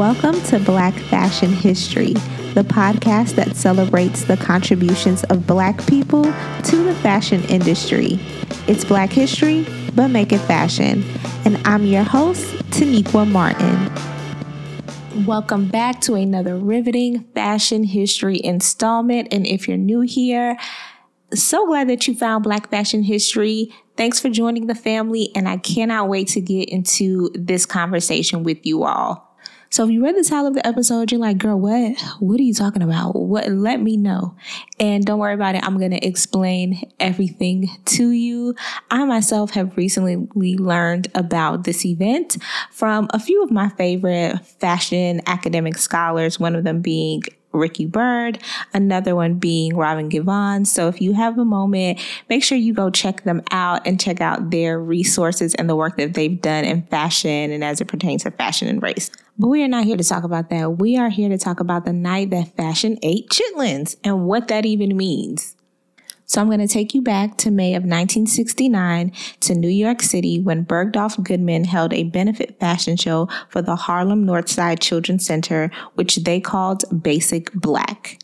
Welcome to Black Fashion History, the podcast that celebrates the contributions of Black people to the fashion industry. It's Black history, but make it fashion. And I'm your host, Taniqua Martin. Welcome back to another riveting fashion history installment. And if you're new here, so glad that you found Black Fashion History. Thanks for joining the family, and I cannot wait to get into this conversation with you all. So if you read the title of the episode, you're like, girl, what? What are you talking about? What let me know. And don't worry about it. I'm gonna explain everything to you. I myself have recently learned about this event from a few of my favorite fashion academic scholars, one of them being Rikki Byrd, another one being Robin Givhan. So if you have a moment, make sure you go check them out and check out their resources and the work that they've done in fashion and as it pertains to fashion and race. But we are not here to talk about that. We are here to talk about the night that fashion ate chitlins and what that even means. So I'm going to take you back to May of 1969 to New York City when Bergdorf Goodman held a benefit fashion show for the Harlem Northside Children's Center, which they called Basic Black.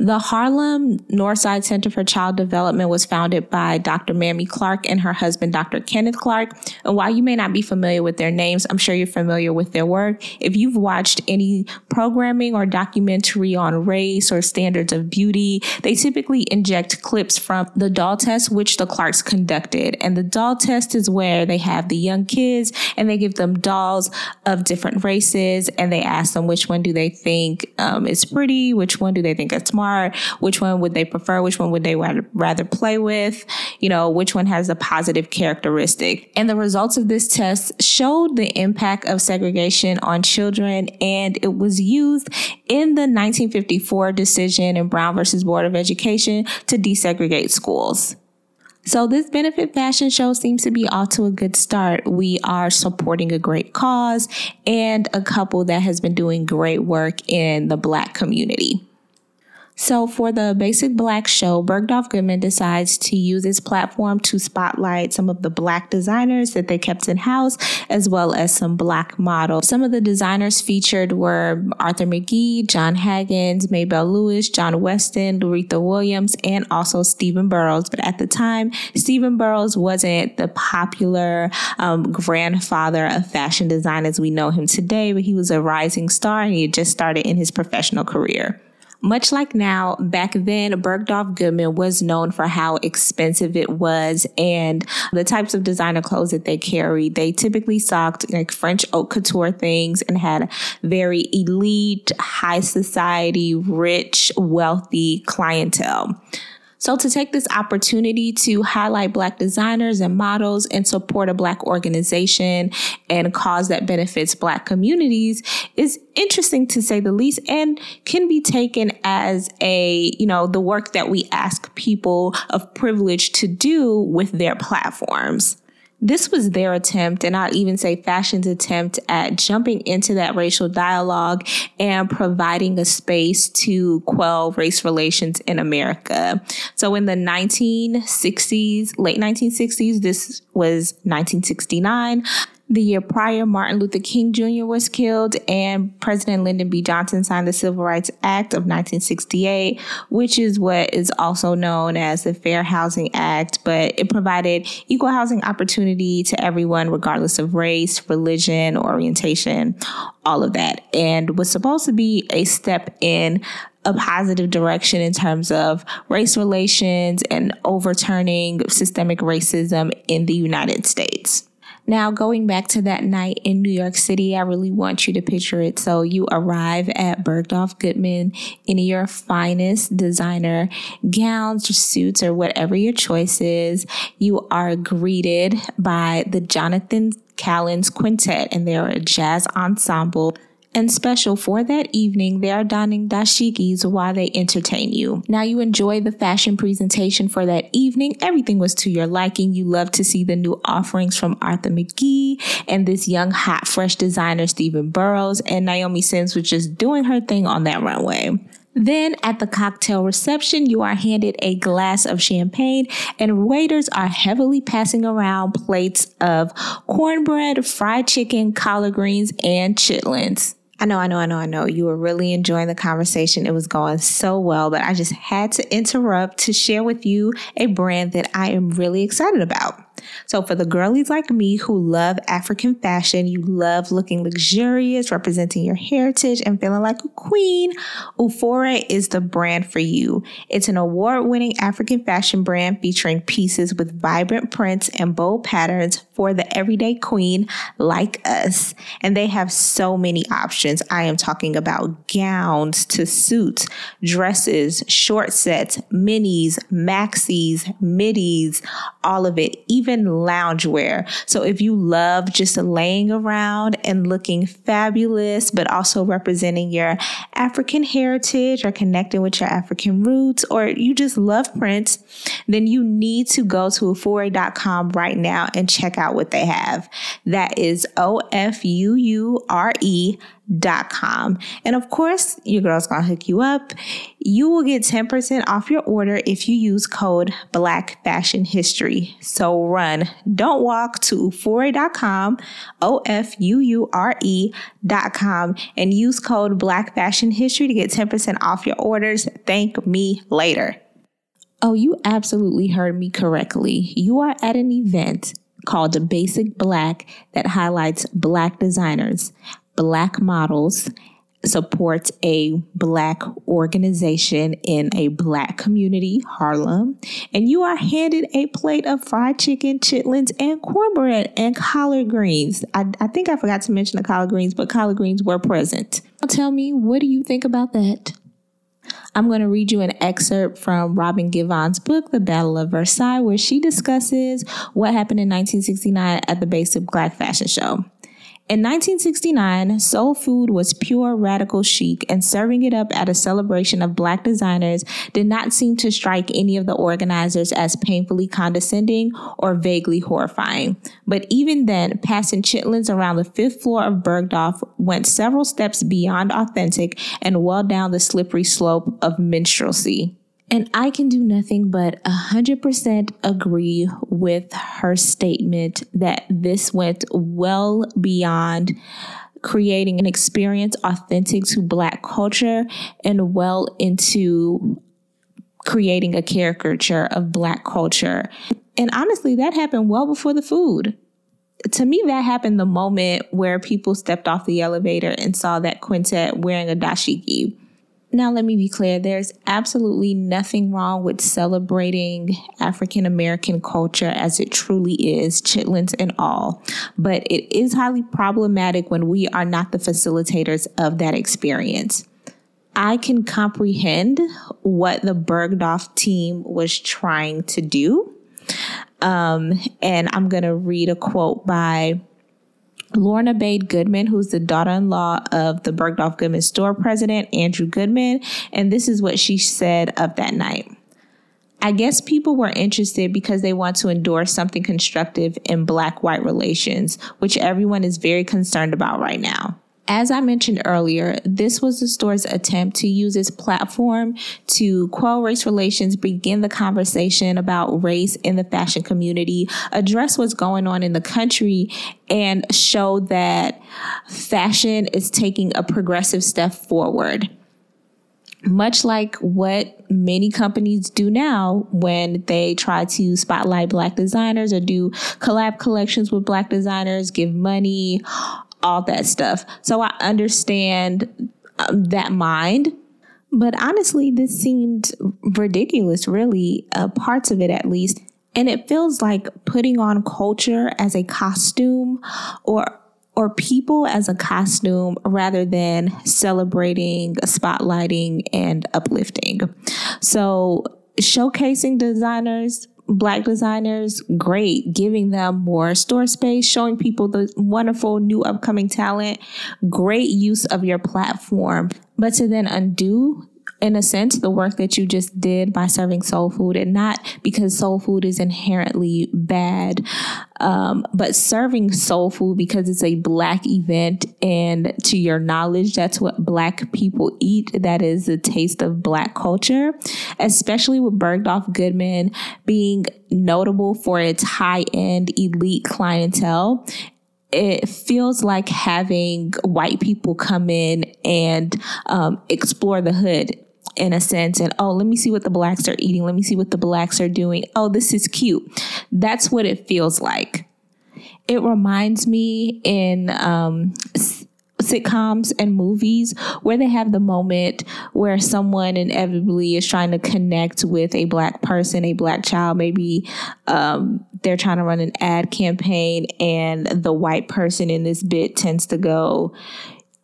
The Harlem Northside Center for Child Development was founded by Dr. Mamie Clark and her husband, Dr. Kenneth Clark. And while you may not be familiar with their names, I'm sure you're familiar with their work. If you've watched any programming or documentary on race or standards of beauty, they typically inject clips from the doll test, which the Clarks conducted. And the doll test is where they have the young kids and they give them dolls of different races and they ask them which one do they think um, is pretty, which one do they think is smart which one would they prefer? Which one would they rather play with? You know, which one has a positive characteristic? And the results of this test showed the impact of segregation on children, and it was used in the 1954 decision in Brown versus Board of Education to desegregate schools. So this benefit fashion show seems to be off to a good start. We are supporting a great cause and a couple that has been doing great work in the black community. So, for the Basic Black show, Bergdorf Goodman decides to use its platform to spotlight some of the black designers that they kept in house, as well as some black models. Some of the designers featured were Arthur McGee, Jon Haggins, Maybelle Lewis, John Weston, Luretha Williams, and also Stephen Burrows. But at the time, Stephen Burrows wasn't the popular um, grandfather of fashion design as we know him today, but he was a rising star and he had just started in his professional career. Much like now, back then, Bergdorf Goodman was known for how expensive it was and the types of designer clothes that they carried. They typically stocked like French haute couture things and had very elite, high society, rich, wealthy clientele. So, to take this opportunity to highlight Black designers and models and support a Black organization and cause that benefits Black communities is interesting to say the least and can be taken as a, you know, the work that we ask people of privilege to do with their platforms this was their attempt, and I'll even say fashion's attempt at jumping into that racial dialogue and providing a space to quell race relations in America. So in the 1960s, late 1960s, this was 1969. The year prior, Martin Luther King Jr. was killed, and President Lyndon B. Johnson signed the Civil Rights Act of 1968, which is what is also known as the Fair Housing Act. But it provided equal housing opportunity to everyone, regardless of race, religion, orientation, all of that, and was supposed to be a step in a positive direction in terms of race relations and overturning systemic racism in the United States. Now, going back to that night in New York City, I really want you to picture it. So you arrive at Bergdorf Goodman in your finest designer gowns or suits or whatever your choice is. You are greeted by the Jonathan Callens Quintet and they're a jazz ensemble and special for that evening, they are donning dashikis while they entertain you. Now you enjoy the fashion presentation for that evening. Everything was to your liking. You love to see the new offerings from Arthur McGee and this young, hot, fresh designer, Stephen Burrows, and Naomi Sims was just doing her thing on that runway. Then at the cocktail reception, you are handed a glass of champagne, and waiters are heavily passing around plates of cornbread, fried chicken, collard greens, and chitlins. I know, I know, I know, I know. You were really enjoying the conversation. It was going so well, but I just had to interrupt to share with you a brand that I am really excited about. So, for the girlies like me who love African fashion, you love looking luxurious, representing your heritage, and feeling like a queen, Ofuure is the brand for you. It's an award winning African fashion brand featuring pieces with vibrant prints and bold patterns for the everyday queen like us. And they have so many options. I am talking about gowns to suits, dresses, short sets, minis, maxis, middies, all of it, even loungewear. So if you love just laying around and looking fabulous, but also representing your African heritage or connecting with your African roots, or you just love prints, then you need to go to Ofuure.com right now and check out what they have. That is O F U U R E dot com. And of course, your girl's gonna hook you up. You will get 10% off your order if you use code Black Fashion History. So run, don't walk to Ofuure.com, O F U U R E dot com, and use code Black Fashion History to get 10% off your orders. Thank me later. Oh, you absolutely heard me correctly. You are at an event called Basic Black that highlights Black designers black models supports a black organization in a black community, Harlem, and you are handed a plate of fried chicken, chitlins, and cornbread and collard greens. I, I think I forgot to mention the collard greens, but collard greens were present. Tell me, what do you think about that? I'm going to read you an excerpt from Robin Givhan's book, The Battle of Versailles, where she discusses what happened in 1969 at the Basic Black Fashion Show. In 1969, soul food was pure radical chic, and serving it up at a celebration of black designers did not seem to strike any of the organizers as painfully condescending or vaguely horrifying. But even then, passing chitlins around the fifth floor of Bergdorf went several steps beyond authentic and well down the slippery slope of minstrelsy. And I can do nothing but 100% agree with her statement that this went well beyond creating an experience authentic to Black culture and well into creating a caricature of Black culture. And honestly, that happened well before the food. To me, that happened the moment where people stepped off the elevator and saw that quintet wearing a dashiki now, let me be clear there's absolutely nothing wrong with celebrating African American culture as it truly is, chitlins and all. But it is highly problematic when we are not the facilitators of that experience. I can comprehend what the Bergdorf team was trying to do. Um, and I'm going to read a quote by Lorna Bade Goodman, who's the daughter in law of the Bergdorf Goodman store president, Andrew Goodman. And this is what she said of that night. I guess people were interested because they want to endorse something constructive in black white relations, which everyone is very concerned about right now. As I mentioned earlier, this was the store's attempt to use its platform to quell race relations, begin the conversation about race in the fashion community, address what's going on in the country, and show that fashion is taking a progressive step forward. Much like what many companies do now when they try to spotlight black designers or do collab collections with black designers, give money, all that stuff. So I understand um, that mind. But honestly, this seemed ridiculous, really, uh, parts of it at least. And it feels like putting on culture as a costume or or people as a costume rather than celebrating, spotlighting, and uplifting. So, showcasing designers black designers, great. Giving them more store space, showing people the wonderful new upcoming talent, great use of your platform. But to then undo in a sense, the work that you just did by serving soul food, and not because soul food is inherently bad, um, but serving soul food because it's a black event, and to your knowledge, that's what black people eat. That is the taste of black culture, especially with Bergdorf Goodman being notable for its high end elite clientele it feels like having white people come in and um, explore the hood in a sense and oh let me see what the blacks are eating. Let me see what the blacks are doing. Oh this is cute. That's what it feels like. It reminds me in um, sitcoms and movies where they have the moment where someone inevitably is trying to connect with a black person, a black child. Maybe um, they're trying to run an ad campaign, and the white person in this bit tends to go,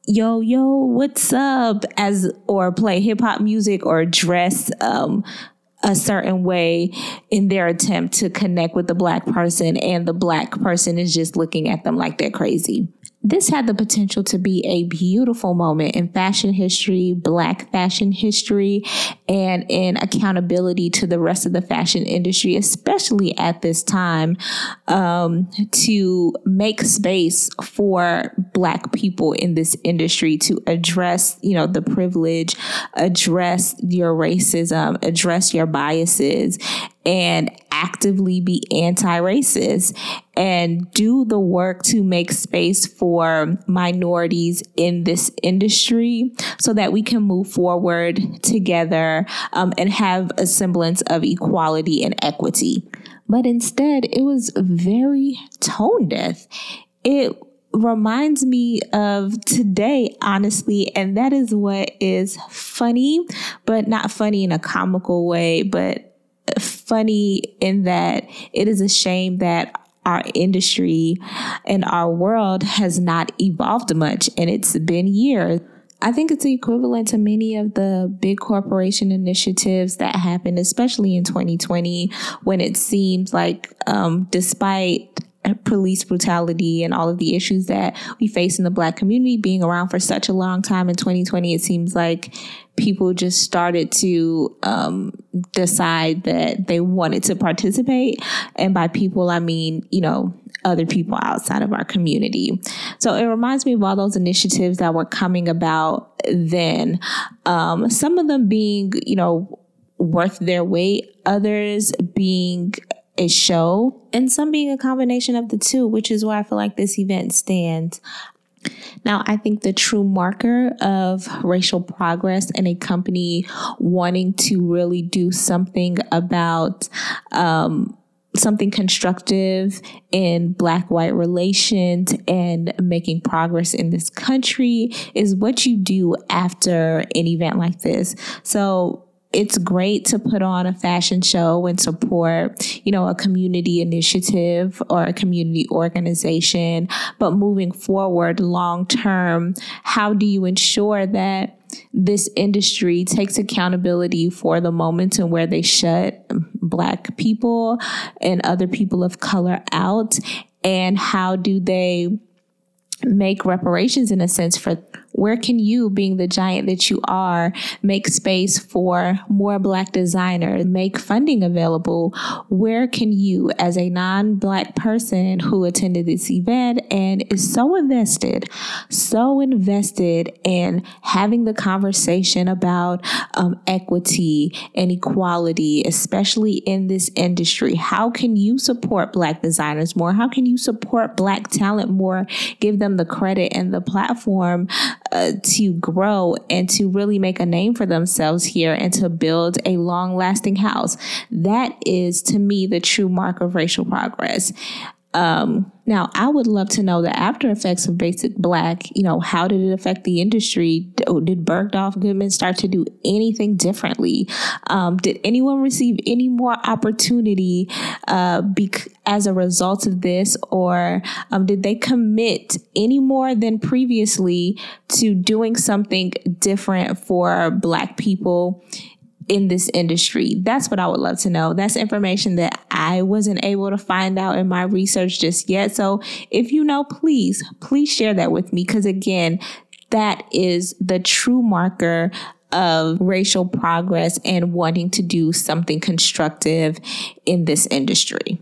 yo yo what's up? As or play hip hop music or dress um, a certain way in their attempt to connect with the black person and the black person is just looking at them like they're crazy this had the potential to be a beautiful moment in fashion history, black fashion history, and in accountability to the rest of the fashion industry, especially at this time, um, to make space for black people in this industry to address, you know, the privilege, address your racism, address your biases, and actively be anti racist and do the work to make space for minorities in this industry so that we can move forward together um, and have a semblance of equality and equity. But instead, it was very tone deaf. It reminds me of today, honestly, and that is what is funny, but not funny in a comical way, but funny in that it is a shame that our industry and our world has not evolved much and it's been years. I think it's equivalent to many of the big corporation initiatives that happened, especially in 2020, when it seemed like, um, despite police brutality and all of the issues that we face in the black community being around for such a long time in 2020 it seems like people just started to um, decide that they wanted to participate. And by people i mean you know other people outside of our community. So it reminds me of all those initiatives that were coming about then. Um, some of them being you know worth their weight others being a show and some being a combination of the two, which is why I feel like this event stands. Now, I think the true marker of racial progress in a company wanting to really do something about um, something constructive in black white relations and making progress in this country is what you do after an event like this. So, it's great to put on a fashion show and support, you know, a community initiative or a community organization. But moving forward long term, how do you ensure that this industry takes accountability for the moments and where they shut black people and other people of color out? And how do they make reparations in a sense for where can you, being the giant that you are, make space for more Black designers, make funding available? Where can you, as a non Black person who attended this event and is so invested, so invested in having the conversation about um, equity and equality, especially in this industry, how can you support Black designers more? How can you support Black talent more? Give them the credit and the platform uh, to grow and to really make a name for themselves here and to build a long lasting house. That is to me the true mark of racial progress. Um, now, I would love to know the after effects of Basic Black. You know, how did it affect the industry? Did Bergdorf Goodman start to do anything differently? Um, did anyone receive any more opportunity uh, bec- as a result of this, or um, did they commit any more than previously to doing something different for Black people? In this industry? That's what I would love to know. That's information that I wasn't able to find out in my research just yet. So if you know, please, please share that with me. Because again, that is the true marker of racial progress and wanting to do something constructive in this industry.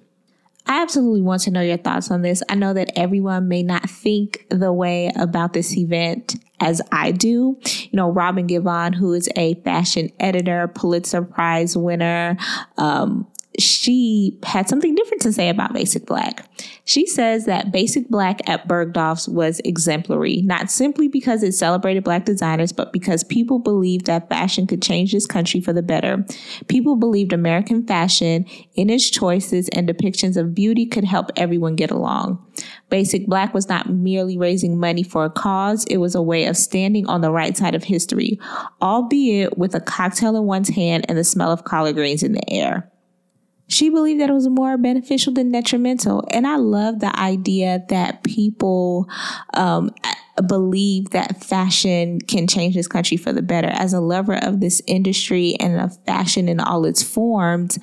I absolutely want to know your thoughts on this. I know that everyone may not think the way about this event as I do. You know, Robin Givhan, who is a fashion editor, Pulitzer Prize winner, um, she had something different to say about Basic Black. She says that Basic Black at Bergdorf's was exemplary, not simply because it celebrated Black designers, but because people believed that fashion could change this country for the better. People believed American fashion, in its choices and depictions of beauty, could help everyone get along. Basic Black was not merely raising money for a cause, it was a way of standing on the right side of history, albeit with a cocktail in one's hand and the smell of collard greens in the air. She believed that it was more beneficial than detrimental. And I love the idea that people um, believe that fashion can change this country for the better. As a lover of this industry and of fashion in all its forms,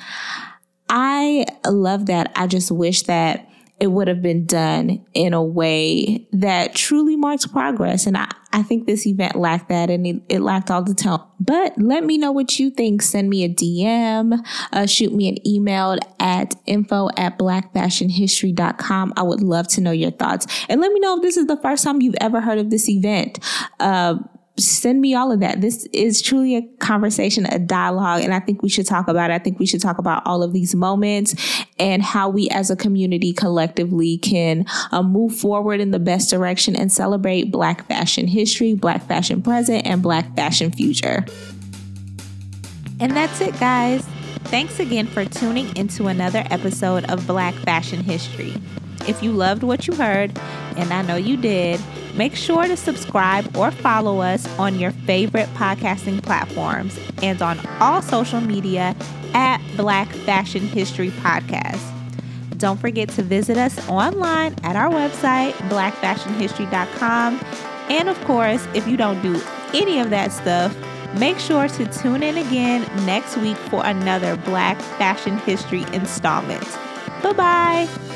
I love that. I just wish that it would have been done in a way that truly marks progress. And I, I think this event lacked that and it, it lacked all the tone. But let me know what you think. Send me a DM, uh, shoot me an email at info at blackfashionhistory.com. I would love to know your thoughts. And let me know if this is the first time you've ever heard of this event. Uh, send me all of that. This is truly a conversation, a dialogue, and I think we should talk about it. I think we should talk about all of these moments and how we as a community collectively can uh, move forward in the best direction and celebrate Black fashion history, Black fashion present, and Black fashion future. And that's it, guys. Thanks again for tuning into another episode of Black Fashion History. If you loved what you heard, and I know you did, make sure to subscribe or follow us on your favorite podcasting platforms and on all social media at Black Fashion History Podcast. Don't forget to visit us online at our website, blackfashionhistory.com. And of course, if you don't do any of that stuff, make sure to tune in again next week for another Black Fashion History installment. Bye bye.